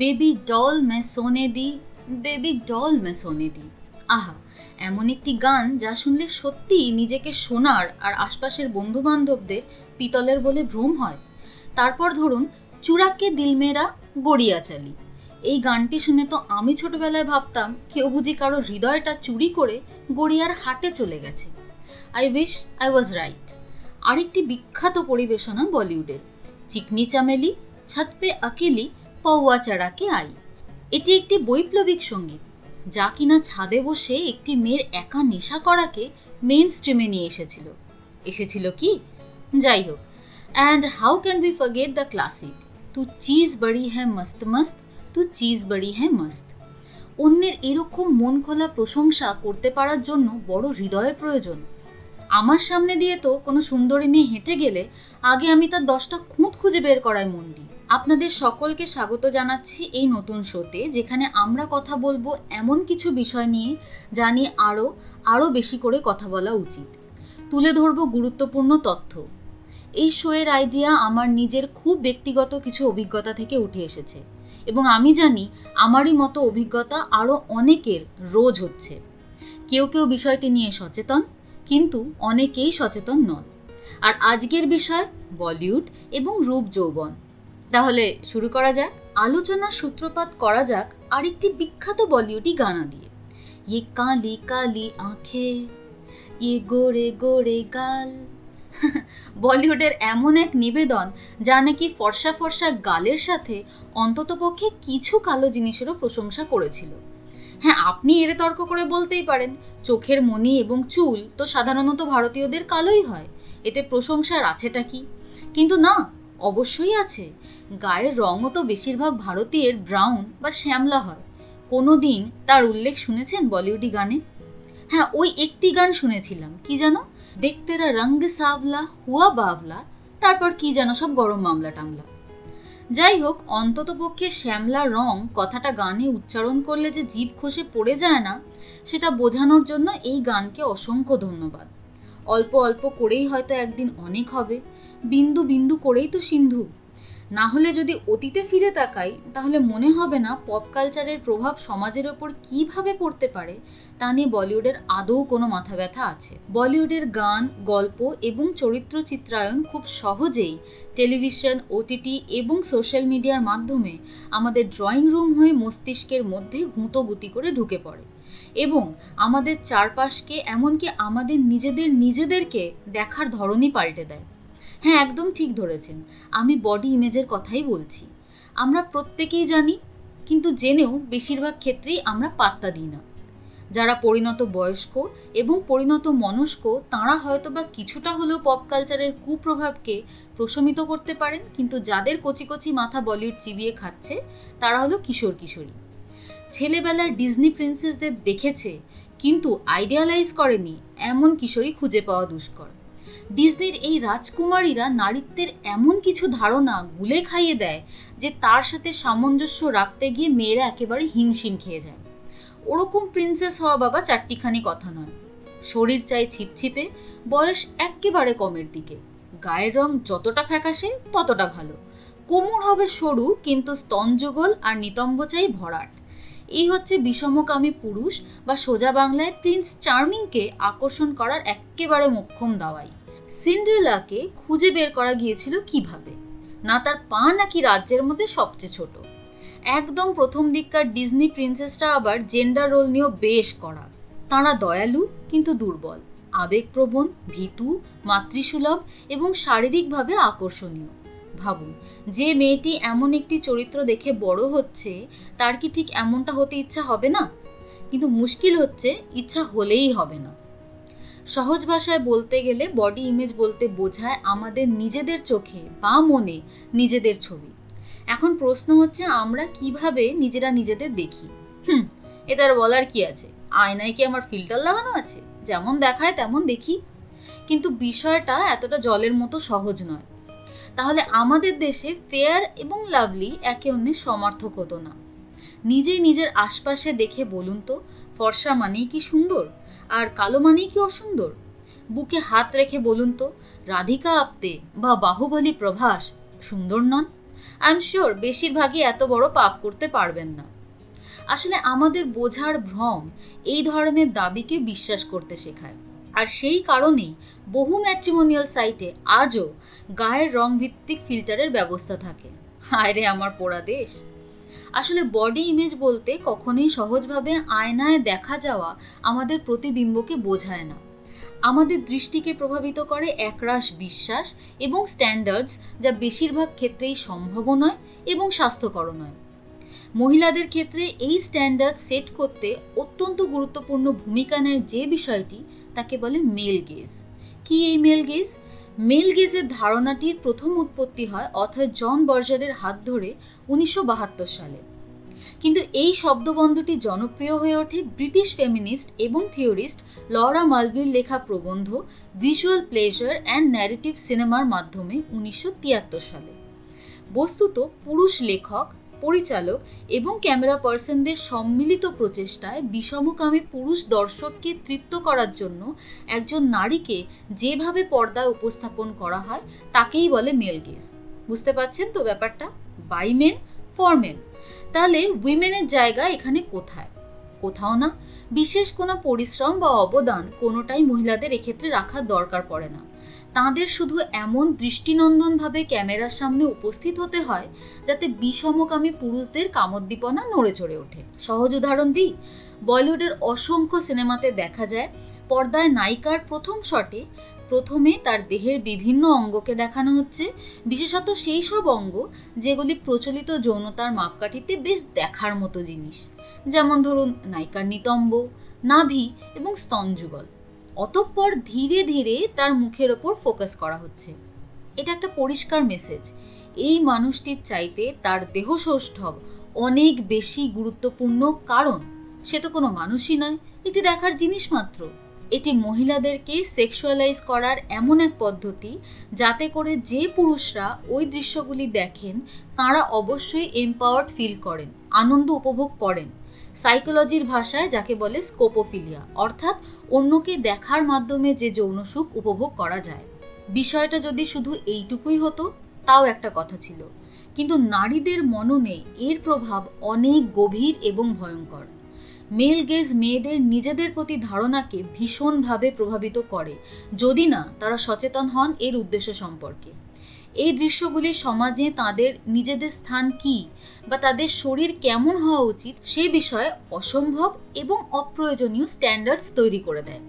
Baby doll মে সোনে দি, বেবি ডল মে সোনে দি। আহা, এমন একটি গান যা শুনলে সত্যিই নিজেকে সোনার আর আশপাশের বন্ধু বান্ধবদের পিতলের বলে ভ্রম হয়। তারপর ধরুন চূড়াকে দিল মেরা গড়িয়া চালি। এই গানটি শুনে তো আমি ছোটবেলায় ভাবতাম, কেউ বুঝি কারও হৃদয়টা চুরি করে গড়িয়ার হাটে চলে গেছে। I wish I was right আরেকটি বিখ্যাত পরিবেশনা বলিউডের। চিকনি চামেলি ছাদ পে আকেলি পৌয়া চাড়াকে আই? এটি একটি বৈপ্লবিক সংগীত, যা কিনা ছাদে বসে একটি মেয়ের একা নেশা করাকে মেন স্ট্রিমে নিয়ে এসেছিল। এসেছিল কি? যাই হোক and how can we forget the classic তু চিজ বড়ি হ্যাঁ মস্ত মস্ত তু চিজ বড়ি হ্যাঁ মস্ত অন্যের এরকম মন খোলা প্রশংসা করতে পারার জন্য বড় হৃদয়ের প্রয়োজন। আমার সামনে দিয়ে তো কোনো সুন্দরী মেয়ে হেঁটে গেলে আগে আমি তার দশটা খুঁত খুঁজে বের করায় মন দিই আপনাদের সকলকে স্বাগত জানাচ্ছি এই নতুন শোতে, যেখানে আমরা কথা বলব এমন কিছু বিষয় নিয়ে যা নিয়ে আরও আরও বেশি করে কথা বলা উচিত। তুলে ধরবো গুরুত্বপূর্ণ তথ্য। এই শোয়ের আইডিয়া আমার নিজের খুব ব্যক্তিগত কিছু অভিজ্ঞতা থেকে উঠে এসেছে এবং আমি জানি আমারই মতো অভিজ্ঞতা আরও অনেকের রোজ হচ্ছে। কেউ কেউ বিষয়টি নিয়ে সচেতন, কিন্তু অনেকেই সচেতন নন। আর আজকের বিষয় বলিউড এবং রূপ যৌবন। তাহলে শুরু করা যাক। আলোচনার সূত্রপাত করা যাক আরেকটি বিখ্যাত বলিউডি গানা দিয়ে। ইয়ে কালি কালি আঁখে ইয়ে গোরে গোরে গাল। বলিউডের এমন এক নিবেদন যা নাকি ফর্সা ফর্সা গালের সাথে অন্ততপক্ষে কিছু কালো জিনিসেরও প্রশংসা করেছিল। হ্যাঁ আপনি এরে তর্ক করে বলতেই পারেন, চোখের মনি এবং চুল তো সাধারণত ভারতীয়দের কালোই হয়। এতে প্রশংসার আছেটা কি? কিন্তু না অবশ্যই আছে। গায়ের রঙও তো বেশিরভাগ ভারতীয়ের ব্রাউন বা শ্যামলা হয়। কোনো দিন তার উল্লেখ শুনেছেন বলিউডি গানে? হ্যাঁ ওই একটি গান শুনেছিলাম। কি জানো? দেখতেরা রঙ সাবলা, হুয়া বাবলা, তারপর কি যেন সব গরম মামলা টামলা। যাই হোক, অন্তত পক্ষে শ্যামলা রং কথাটা গানে উচ্চারণ করলে যে জীব খসে পড়ে যায় না, সেটা বোঝানোর জন্য এই গানকে অসংখ্য ধন্যবাদ। অল্প অল্প করেই হয়তো একদিন অনেক হবে। বিন্দু বিন্দু করেই তো সিন্ধু। না হলে যদি অতীতে ফিরে তাকাই, তাহলে মনে হবে না পপ কালচারের প্রভাব সমাজের ওপর কীভাবে পড়তে পারে, তা নিয়ে বলিউডের আদৌ কোনো মাথা ব্যথা আছে। বলিউডের গান, গল্প এবং চরিত্র চিত্রায়ন খুব সহজেই টেলিভিশন ওটিটি এবং সোশ্যাল মিডিয়ার মাধ্যমে আমাদের ড্রয়িং রুম হয়ে মস্তিষ্কের মধ্যে গুঁতোগুতি করে ঢুকে পড়ে। এবং আমাদের চারপাশকে এমনকি আমাদের নিজেদের নিজেদেরকে দেখার ধরনই পাল্টে দেয়। হ্যাঁ একদম ঠিক ধরেছেন। আমি বডি ইমেজের কথাই বলছি। আমরা প্রত্যেকেই জানি, কিন্তু জেনেও বেশিরভাগ ক্ষেত্রেই আমরা পাত্তা দিই না। যারা পরিণত বয়স্ক এবং পরিণত মনস্ক, তাঁরা হয়তো বা কিছুটা হলেও পপ কালচারের কুপ্রভাবকে প্রশমিত করতে পারেন, কিন্তু যাদের কচি কচি মাথা বলিউড চিবিয়ে খাচ্ছে, তারা হলো কিশোর কিশোরী। ছেলেবেলায় ডিজনি প্রিন্সেসদের দেখেছে, কিন্তু আইডিয়ালাইজ করেনি, এমন কিশোরী খুঁজে পাওয়া দুষ্কর। ডিজনির এই রাজকুমারীরা নারীত্বের এমন কিছু ধারণা গুলে খাইয়ে দেয় যে তার সাথে সামঞ্জস্য রাখতে গিয়ে মেয়েরা একেবারে হিমশিম খেয়ে যায়। ওরকম প্রিন্সেস হওয়া বাবা চারটিখানি কথা নয়। শরীর চাই ছিপছিপে, বয়স একেবারে কমের দিকে। গায়ের রং যতটা ফ্যাকাশে, ততটা ভালো। কোমর হবে সরু, কিন্তু স্তনযুগল আর নিতম্ব চাই ভরাট। এই হচ্ছে বিষমকামী পুরুষ বা সোজা বাংলায় প্রিন্স চার্মিংকে আকর্ষণ করার একেবারে মোক্ষম দাওয়াই। সিন্ড্রেলাকে খুঁজে বের করা গিয়েছিল কীভাবে? না তার পা নাকি রাজ্যের মধ্যে সবচেয়ে ছোট? একদম প্রথম দিককার ডিজনি প্রিন্সেসরা আবার জেন্ডার রোল নিয়েও বেশ করা তাঁরা দয়ালু, কিন্তু দুর্বল, আবেগপ্রবণ, ভীতু, মাতৃসুলভ এবং শারীরিকভাবে আকর্ষণীয়। ভাবুন, যে মেয়েটি এমন একটি চরিত্র দেখে বড় হচ্ছে, তার কি ঠিক এমনটা হতে ইচ্ছা হবে না? কিন্তু মুশকিল হচ্ছে, ইচ্ছা হলেই হবে না। সহজ ভাষায় বলতে গেলে বডি ইমেজ বলতে বোঝায় আমাদের নিজেদের চোখে বা মনে নিজেদের ছবি। এখন প্রশ্ন হচ্ছে, আমরা কীভাবে নিজেরা নিজেদের দেখি? হুম এটার বলার কি আছে? আয়নায় কি আমার ফিল্টার লাগানো আছে? যেমন দেখায়, তেমন দেখি। কিন্তু বিষয়টা এতটা জলের মতো সহজ নয়। তাহলে আমাদের দেশে ফেয়ার এবং লাভলি একে অন্যের সমার্থক হতো না। নিজেই নিজের আশপাশে দেখে বলুন তো, ফর্সা মানেই কি সুন্দর? আর কালো মানেই কি অসুন্দর? বুকে হাত রেখে বলুন তো, রাধিকা আপ্তে বা বাহুবলী প্রভাস সুন্দর নন? আই এম শিওর বেশিরভাগই এত বড় পাপ করতে পারবেন না। আসলে আমাদের বোঝার ভ্রম এই ধরনের দাবিকে বিশ্বাস করতে শেখায়। আর সেই কারণেই বহু ম্যাট্রিমোনিয়াল সাইটে আজও গায়ের রং ভিত্তিক ফিল্টারের ব্যবস্থা থাকে। হায় রে আমার পোড়া দেশ! আসলে বডি ইমেজ বলতে কখনোই সহজভাবে আয়নায় দেখা যাওয়া আমাদের প্রতিবিম্বকে বোঝায় না। আমাদের দৃষ্টিকে প্রভাবিত করে একরাশ বিশ্বাস এবং স্ট্যান্ডার্ডস যা বেশিরভাগ ক্ষেত্রেই সম্ভব নয় এবং স্বাস্থ্যকর নয়। মহিলাদের ক্ষেত্রে এই স্ট্যান্ডার্ড সেট করতে অত্যন্ত গুরুত্বপূর্ণ ভূমিকা নেয় যে বিষয়টি, তাকে বলে মেল গেজ কি এই মেল গেজ মেল গেজের ধারণাটির প্রথম উৎপত্তি হয় অথর জন বর্জারের হাত ধরে উনিশশো বাহাত্তর সালে। কিন্তু এই শব্দবন্ধটি জনপ্রিয় হয়ে ওঠে ব্রিটিশ ফেমিনিস্ট এবং থিওরিস্ট লরা মালভির লেখা প্রবন্ধ ভিজুয়াল প্লেজার অ্যান্ড ন্যারেটিভ সিনেমার মাধ্যমে উনিশশো তিয়াত্তর সালে। বস্তুত পুরুষ লেখক, পরিচালক এবং ক্যামেরা পার্সনদের সম্মিলিত প্রচেষ্টায় বিষমকামী পুরুষ দর্শককে তৃপ্ত করার জন্য একজন নারীকে যেভাবে পর্দায় উপস্থাপন করা হয়, তাকেই বলে মেল গেজ বুঝতে পারছেন তো ব্যাপারটা? বাই মেন ফর মেন তাহলে উইমেনের জায়গা এখানে কোথায়? কোথাও না। বিশেষ কোনো পরিশ্রম বা অবদান কোনোটাই মহিলাদের এক্ষেত্রে রাখার দরকার পড়ে না। তাঁদের শুধু এমন দৃষ্টিনন্দনভাবে ক্যামেরার সামনে উপস্থিত হতে হয়, যাতে বিষমকামী পুরুষদের কামোদ্দীপনা নড়ে চড়ে ওঠে। সহজ উদাহরণ দিই, বলিউডের অসংখ্য সিনেমাতে দেখা যায়, পর্দায় নায়িকার প্রথম শটে প্রথমে তার দেহের বিভিন্ন অঙ্গকে দেখানো হচ্ছে। বিশেষত সেই সব অঙ্গ যেগুলি প্রচলিত যৌনতার মাপকাঠিতে বেশ দেখার মতো জিনিস। যেমন ধরুন নায়িকার নিতম্ব, নাভি এবং স্তনযুগল অতঃপর ধীরে ধীরে তার মুখের ওপর ফোকাস করা হচ্ছে। এটা একটা পরিষ্কার মেসেজ এই মানুষটির চাইতে তার দেহসৌষ্ঠব অনেক বেশি গুরুত্বপূর্ণ কারণ সে তো কোনো মানুষই নয়, এটি দেখার জিনিস মাত্র। এটি মহিলাদেরকে সেক্সুয়ালাইজ করার এমন এক পদ্ধতি যাতে করে যে পুরুষরা ওই দৃশ্যগুলি দেখেন, তাঁরা অবশ্যই এম্পাওয়ার্ড ফিল করেন, আনন্দ উপভোগ করেন। সাইকোলজির ভাষায় যাকে বলে স্কোপোফিলিয়া অর্থাৎ অন্যকে দেখার মাধ্যমে যে যৌন সুখ উপভোগ করা যায়। বিষয়টা যদি শুধু এইটুকুই হতো, তাও একটা কথা ছিল। কিন্তু নারীদের মননে এর প্রভাব অনেক গভীর এবং ভয়ঙ্কর। মেল গেজ মেয়েদের নিজেদের প্রতি ধারণাকে ভীষণভাবে প্রভাবিত করে। যদি না, তারা সচেতন হন এর উদ্দেশ্য সম্পর্কে। এই দৃশ্যগুলি সমাজে তাদের নিজেদের স্থান কি বা তাদের শরীর কেমন হওয়া উচিত সে বিষয়ে অসম্ভব এবং অপ্রয়োজনীয় স্ট্যান্ডার্ডস তৈরি করে দেয়।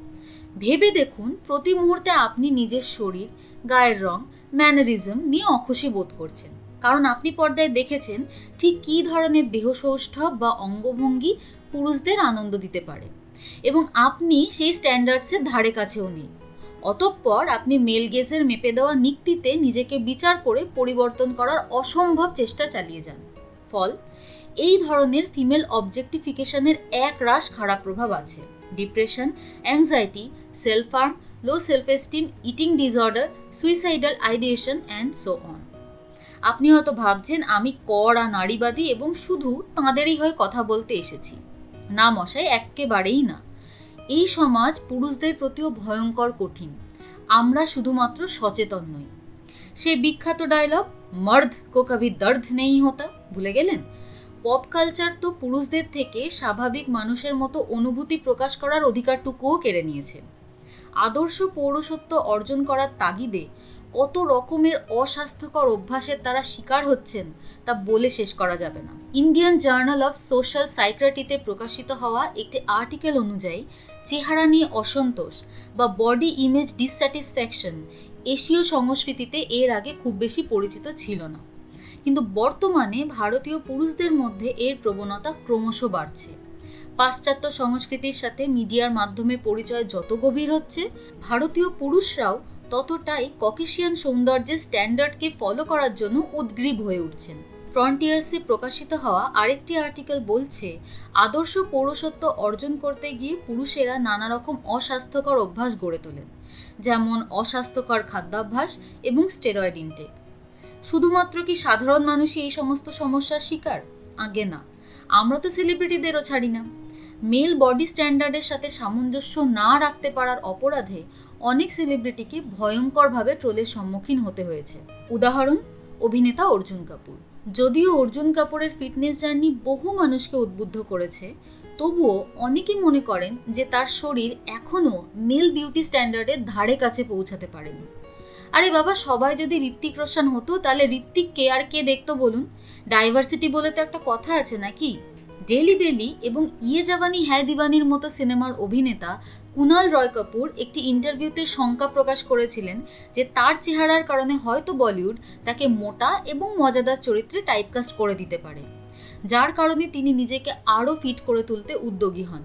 ভেবে দেখুন, প্রতি মুহূর্তে আপনি নিজের শরীর, গায়ের রং ম্যানারিজম নিয়ে অখুশি বোধ করছেন। কারণ আপনি পর্দায় দেখেছেন ঠিক কী ধরনের দেহসৌষ্ঠব বা অঙ্গভঙ্গি পুরুষদের আনন্দ দিতে পারে। এবং আপনি সেই স্ট্যান্ডার্ডসের ধারে কাছেও নেই। অতঃপর আপনি মেল গেজের মেপে দেওয়া নিক্তিতে নিজেকে বিচার করে পরিবর্তন করার অসম্ভব চেষ্টা চালিয়ে যান। ফল, এই ধরনের ফিমেল অবজেক্টিফিকেশনের এক রাশ খারাপ প্রভাব আছে। Depression, anxiety self harm low self esteem eating disorder, suicidal ideation, and so on. আপনি হয়তো ভাবছেন, আমি কড়া নারীবাদী এবং শুধু তাঁদেরই হয়ে কথা বলতে এসেছি। না মশাই একেবারেই না। এই সমাজ পুরুষদের প্রতিও ভয়ঙ্কর কঠিন। আমরা শুধুমাত্র সচেতন নই। সে বিখ্যাত ডায়লগ মর্দ কো কভি দর্দ নেই হতা ভুলে গেলেন? পপ কালচার তো পুরুষদের থেকে স্বাভাবিক মানুষের মতো অনুভূতি প্রকাশ করার অধিকারটুকুও কেড়ে নিয়েছে। আদর্শ পৌরসত্ব অর্জন করার তাগিদে কত রকমের অস্বাস্থ্যকর অভ্যাসের তারা শিকার হচ্ছেন তা বলে শেষ করা যাবে না। ইন্ডিয়ান জার্নাল অফ সোশ্যাল সাইক্রাটিতে প্রকাশিত হওয়া একটি আর্টিকেল অনুযায়ী, চেহারা নিয়ে অসন্তোষ বা বডি ইমেজ ডিসস্যাটিসফ্যাকশন এশীয় সংস্কৃতিতে এর আগে খুব বেশি পরিচিত ছিল না। কিন্তু বর্তমানে ভারতীয় পুরুষদের মধ্যে এর প্রবণতা ক্রমশ বাড়ছে। পাশ্চাত্য সংস্কৃতির সাথে মিডিয়ার মাধ্যমে পরিচয় যত গভীর হচ্ছে, ভারতীয় পুরুষরাও ততটাই ককেশিয়ান সৌন্দর্যের স্ট্যান্ডার্ডকে ফলো করার জন্য উদ্গ্রীব হয়ে উঠছেন। ফ্রন্টিয়ার্সে প্রকাশিত হওয়া আরেকটি আর্টিকেল বলছে, আদর্শ পৌরসত্ব অর্জন করতে গিয়ে পুরুষেরা নানা রকম অস্বাস্থ্যকর অভ্যাস গড়ে তোলেন, যেমন অস্বাস্থ্যকর খাদ্যাভ্যাস এবং স্টেরয়েড ইনটেক শুধুমাত্র কি সাধারণ মানুষই এই সমস্ত সমস্যার শিকার? আগে না। আমরা তো সেলিব্রিটিদেরও ছাড়ি না। মেল বডি স্ট্যান্ডার্ডের সাথে সামঞ্জস্য না রাখতে পারার অপরাধে অনেক সেলিব্রিটিকে ভয়ঙ্করভাবে ট্রোলের সম্মুখীন হতে হয়েছে। উদাহরণ, অভিনেতা অর্জুন কাপুর। যদিও অর্জুন কাপুরের ফিটনেস জার্নি বহু মানুষকে উদ্বুদ্ধ করেছে, তবুও অনেকেই মনে করেন যে তার শরীর এখনও মেল বিউটি স্ট্যান্ডার্ডের ধারে কাছে পৌঁছাতে পারেনি। আরে বাবা, সবাই যদি ঋত্বিক রোশন হতো, তাহলে ঋত্বিককে আর কে দেখতো বলুন? ডাইভার্সিটি বলে তো একটা কথা আছে নাকি? ডেলি বেলি এবং ইয়ে জাবানি হ্যায় দিবানির মতো সিনেমার অভিনেতা কুনাল রয় কাপুর একটি ইন্টারভিউতে শঙ্কা প্রকাশ করেছিলেন যে তার চেহারার কারণে হয়তো বলিউড তাকে মোটা এবং মজাদার চরিত্রে টাইপকাস্ট করে দিতে পারে। যার কারণে তিনি নিজেকে আরও ফিট করে তুলতে উদ্যোগী হন।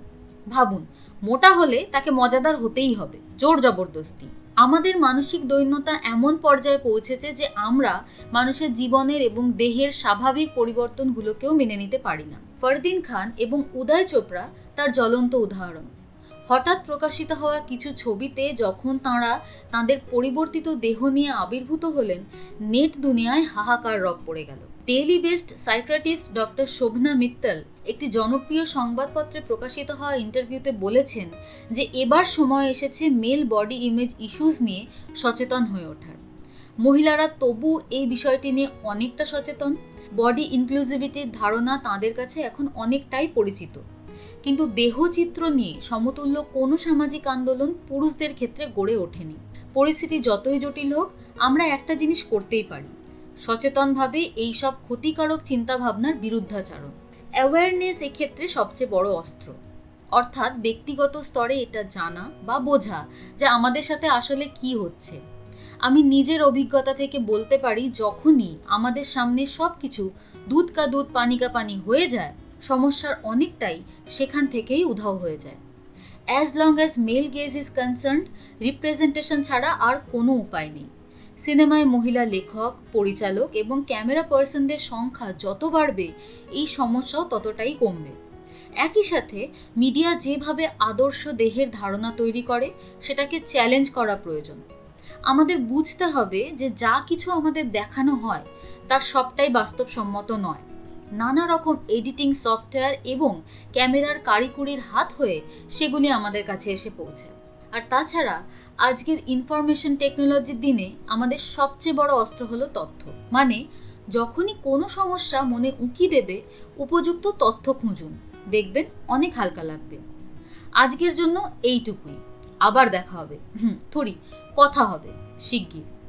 ভাবুন, মোটা হলে তাকে মজাদার হতেই হবে। জোর জবরদস্তি। আমাদের মানসিক দৈন্যতা এমন পর্যায়ে পৌঁছেছে যে আমরা মানুষের জীবনের এবং দেহের স্বাভাবিক পরিবর্তনগুলোকেও মেনে নিতে পারি না। ফরদিন খান এবং উদয় চোপড়া তার জ্বলন্ত উদাহরণ। হঠাৎ প্রকাশিত হওয়া কিছু ছবিতে যখন তাঁরা তাঁদের পরিবর্তিত দেহ নিয়ে আবির্ভূত হলেন, নেট দুনিয়ায় হাহাকার রব পড়ে গেল। Delhi based psychiatrist doctor Shobhna Mittal একটি জনপ্রিয় সংবাদপত্রে প্রকাশিত হওয়া ইন্টারভিউতে বলেছেন যে এবার সময় এসেছে মেল বডি ইমেজ ইস্যুস নিয়ে সচেতন হয়ে ওঠার। মহিলারা তবু এই বিষয়টি নিয়ে অনেকটা সচেতন। বডি ইনক্লুসিভিটির ধারণা তাদের কাছে এখন অনেকটাই পরিচিত। কিন্তু দেহচিত্র নিয়ে সমতুল্য কোনো সামাজিক আন্দোলন পুরুষদের ক্ষেত্রে গড়ে ওঠেনি। পরিস্থিতি যতই জটিল হোক, আমরা একটা জিনিস করতেই পারি। সচেতনভাবে এইসব ক্ষতিকারক চিন্তাভাবনার বিরুদ্ধাচারণ। অ্যাওয়ারনেস এক্ষেত্রে সবচেয়ে বড় অস্ত্র। অর্থাৎ ব্যক্তিগত স্তরে এটা জানা বা বোঝা যে আমাদের সাথে আসলে কি হচ্ছে। আমি নিজের অভিজ্ঞতা থেকে বলতে পারি, যখনই আমাদের সামনে সব কিছু দুধ কা দুধ, পানি কা পানি হয়ে যায়, সমস্যার অনেকটাই সেখান থেকেই উধাও হয়ে যায়। As long as male gaze is concern representation ছাড়া আর কোনো উপায় নেই। সিনেমায় মহিলা লেখক, পরিচালক এবং ক্যামেরা পার্সনদের সংখ্যা যত বাড়বে, এই সমস্যাও ততটাই কমবে। একই সাথে, মিডিয়া যেভাবে আদর্শ দেহের ধারণা তৈরি করে, সেটাকে চ্যালেঞ্জ করা প্রয়োজন। আমাদের বুঝতে হবে যে যা কিছু আমাদের দেখানো হয়, তার সবটাই বাস্তবসম্মত নয়। নানা রকম এডিটিং সফটওয়্যার এবং ক্যামেরার কারিকুরির হাত হয়ে সেগুলি আমাদের কাছে এসে পৌঁছায়। আর তাছাড়া, আজকের ইনফরমেশন টেকনোলজির দিনে আমাদের সবচেয়ে বড় অস্ত্র হলো তথ্য। মানে যখনই কোনো সমস্যা মনে উঁকি দেবে, উপযুক্ত তথ্য খুঁজুন। দেখবেন অনেক হালকা লাগবে। আজকের জন্য এইটুকুই। আবার দেখা হবে। হুম, থরি, কথা হবে। শিগগির।